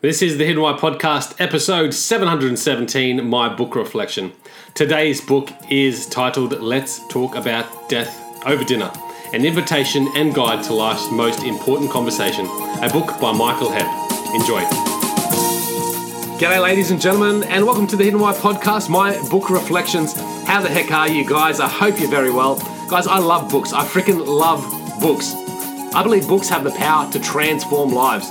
This is the Hidden Why Podcast, episode 717, My Book Reflection. Today's book is titled Let's Talk About Death Over Dinner An Invitation and Guide to Life's Most Important Conversation, a book by Michael Hebb. Enjoy. G'day, ladies and gentlemen, and welcome to the Hidden Why Podcast, My Book Reflections. How the heck are you guys? I hope you're very well. Guys, I love books. I freaking love books. I believe books have the power to transform lives.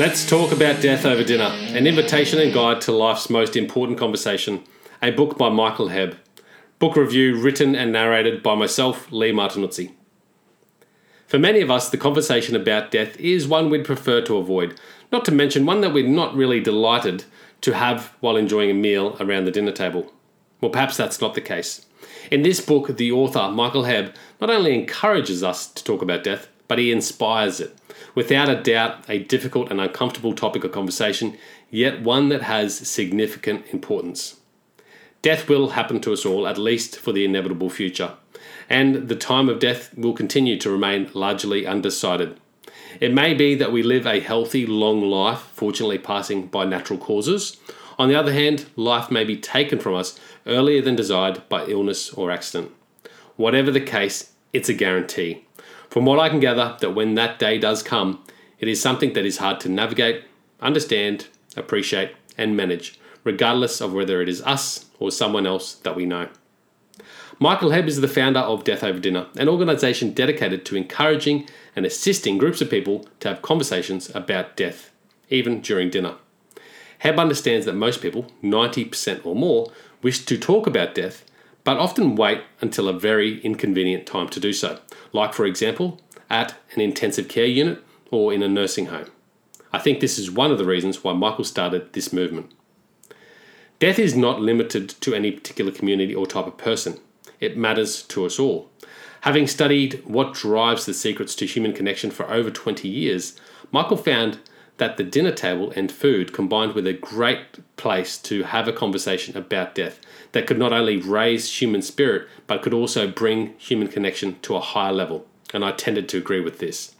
Let's talk about death over dinner, an invitation and guide to life's most important conversation. A book by Michael Hebb. Book review written and narrated by myself, Lee Martinuzzi. For many of us, the conversation about death is one we'd prefer to avoid, not to mention one that we're not really delighted to have while enjoying a meal around the dinner table. Well, perhaps that's not the case. In this book, the author, Michael Hebb, not only encourages us to talk about death, but he inspires it. Without a doubt, a difficult and uncomfortable topic of conversation, yet one that has significant importance. Death will happen to us all, at least for the inevitable future, and the time of death will continue to remain largely undecided. It may be that we live a healthy, long life, fortunately passing by natural causes. On the other hand, life may be taken from us earlier than desired by illness or accident. Whatever the case, it's a guarantee. From what I can gather, that when that day does come, it is something that is hard to navigate, understand, appreciate, and manage, regardless of whether it is us or someone else that we know. Michael Hebb is the founder of Death Over Dinner, an organisation dedicated to encouraging and assisting groups of people to have conversations about death, even during dinner. Hebb understands that most people, 90% or more, wish to talk about death but often wait until a very inconvenient time to do so, like, for example, at an intensive care unit or in a nursing home. I think this is one of the reasons why Michael started this movement. Death is not limited to any particular community or type of person, it matters to us all. Having studied what drives the secrets to human connection for over 20 years, Michael found that the dinner table and food combined with a great place to have a conversation about death that could not only raise human spirit but could also bring human connection to a higher level. And I tended to agree with this.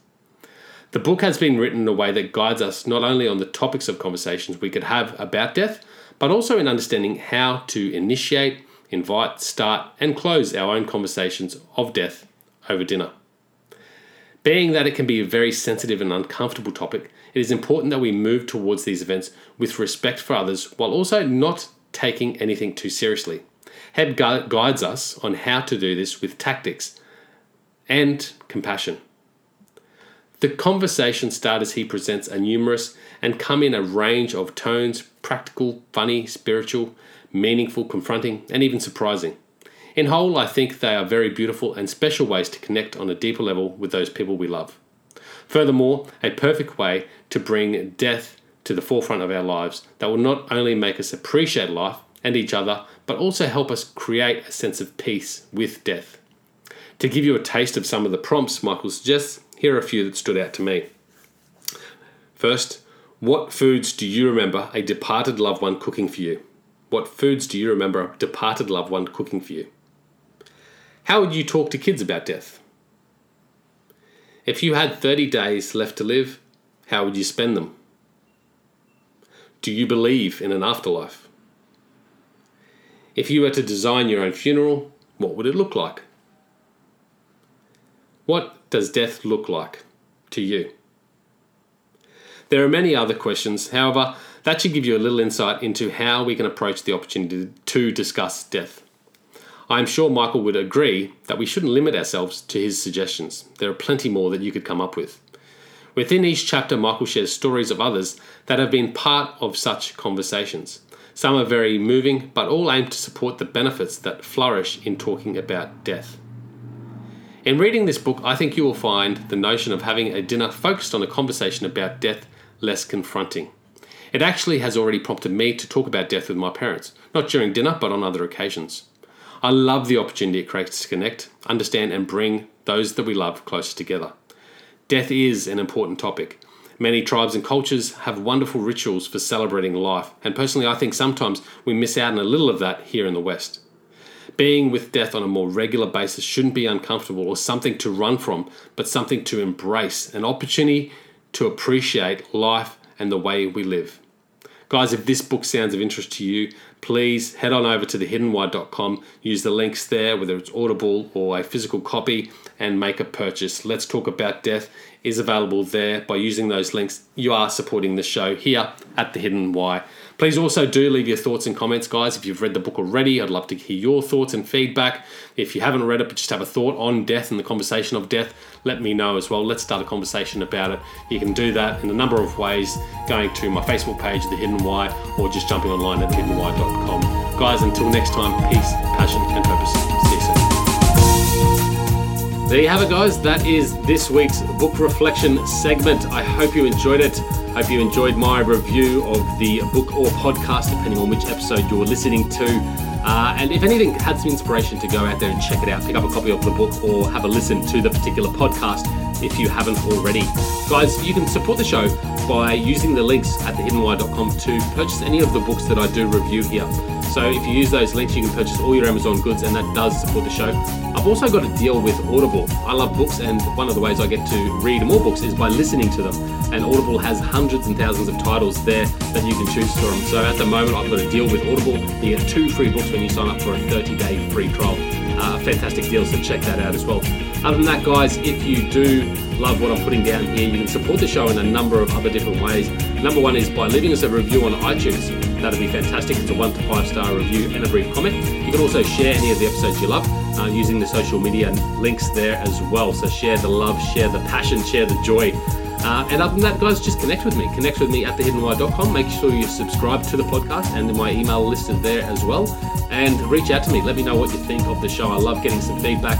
The book has been written in a way that guides us not only on the topics of conversations we could have about death, but also in understanding how to initiate, invite, start, and close our own conversations of death over dinner. Being that it can be a very sensitive and uncomfortable topic, it is important that we move towards these events with respect for others while also not taking anything too seriously. Hebb gu- guides us on how to do this with tactics and compassion. The conversation starters he presents are numerous and come in a range of tones practical, funny, spiritual, meaningful, confronting, and even surprising. In whole, I think they are very beautiful and special ways to connect on a deeper level with those people we love. Furthermore, a perfect way to bring death to the forefront of our lives that will not only make us appreciate life and each other, but also help us create a sense of peace with death. To give you a taste of some of the prompts Michael suggests, here are a few that stood out to me. First, what foods do you remember a departed loved one cooking for you? What foods do you remember a departed loved one cooking for you? How would you talk to kids about death? If you had 30 days left to live, how would you spend them? Do you believe in an afterlife? If you were to design your own funeral, what would it look like? What does death look like to you? There are many other questions, however, that should give you a little insight into how we can approach the opportunity to discuss death. I'm sure Michael would agree that we shouldn't limit ourselves to his suggestions. There are plenty more that you could come up with. Within each chapter, Michael shares stories of others that have been part of such conversations. Some are very moving, but all aim to support the benefits that flourish in talking about death. In reading this book, I think you will find the notion of having a dinner focused on a conversation about death less confronting. It actually has already prompted me to talk about death with my parents, not during dinner, but on other occasions. I love the opportunity it creates to connect, understand, and bring those that we love closer together. Death is an important topic. Many tribes and cultures have wonderful rituals for celebrating life, and personally, I think sometimes we miss out on a little of that here in the West. Being with death on a more regular basis shouldn't be uncomfortable or something to run from, but something to embrace, an opportunity to appreciate life and the way we live. Guys, if this book sounds of interest to you, please head on over to thehiddenwhy.com, use the links there, whether it's Audible or a physical copy, and make a purchase. Let's Talk About Death is available there. By using those links, you are supporting the show here at The Hidden Why. Please also do leave your thoughts and comments, guys. If you've read the book already, I'd love to hear your thoughts and feedback. If you haven't read it but just have a thought on death and the conversation of death, let me know as well. Let's start a conversation about it. You can do that in a number of ways going to my Facebook page, The Hidden Why, or just jumping online at thehiddenwhy.com. Guys, until next time, peace, passion, and purpose. See you soon. There you have it, guys. That is this week's book reflection segment. I hope you enjoyed it. Hope you enjoyed my review of the book or podcast, depending on which episode you're listening to. Uh, and if anything had some inspiration to go out there and check it out, pick up a copy of the book or have a listen to the particular podcast if you haven't already. Guys, you can support the show by using the links at thehiddenwhy.com to purchase any of the books that I do review here. So if you use those links, you can purchase all your Amazon goods, and that does support the show. I've also got a deal with Audible. I love books, and one of the ways I get to read more books is by listening to them. And Audible has hundreds and thousands of titles there that you can choose from. So at the moment, I've got a deal with Audible. You get two free books when you sign up for a 30 day free trial. Uh, fantastic deal, so check that out as well. Other than that, guys, if you do love what I'm putting down here, you can support the show in a number of other different ways. Number one is by leaving us a review on iTunes. That'd be fantastic. It's a one to five star review and a brief comment. You can also share any of the episodes you love uh, using the social media links there as well. So share the love, share the passion, share the joy. Uh, and other than that, guys, just connect with me. Connect with me at thehiddenwhy.com. Make sure you subscribe to the podcast and my email listed there as well. And reach out to me. Let me know what you think of the show. I love getting some feedback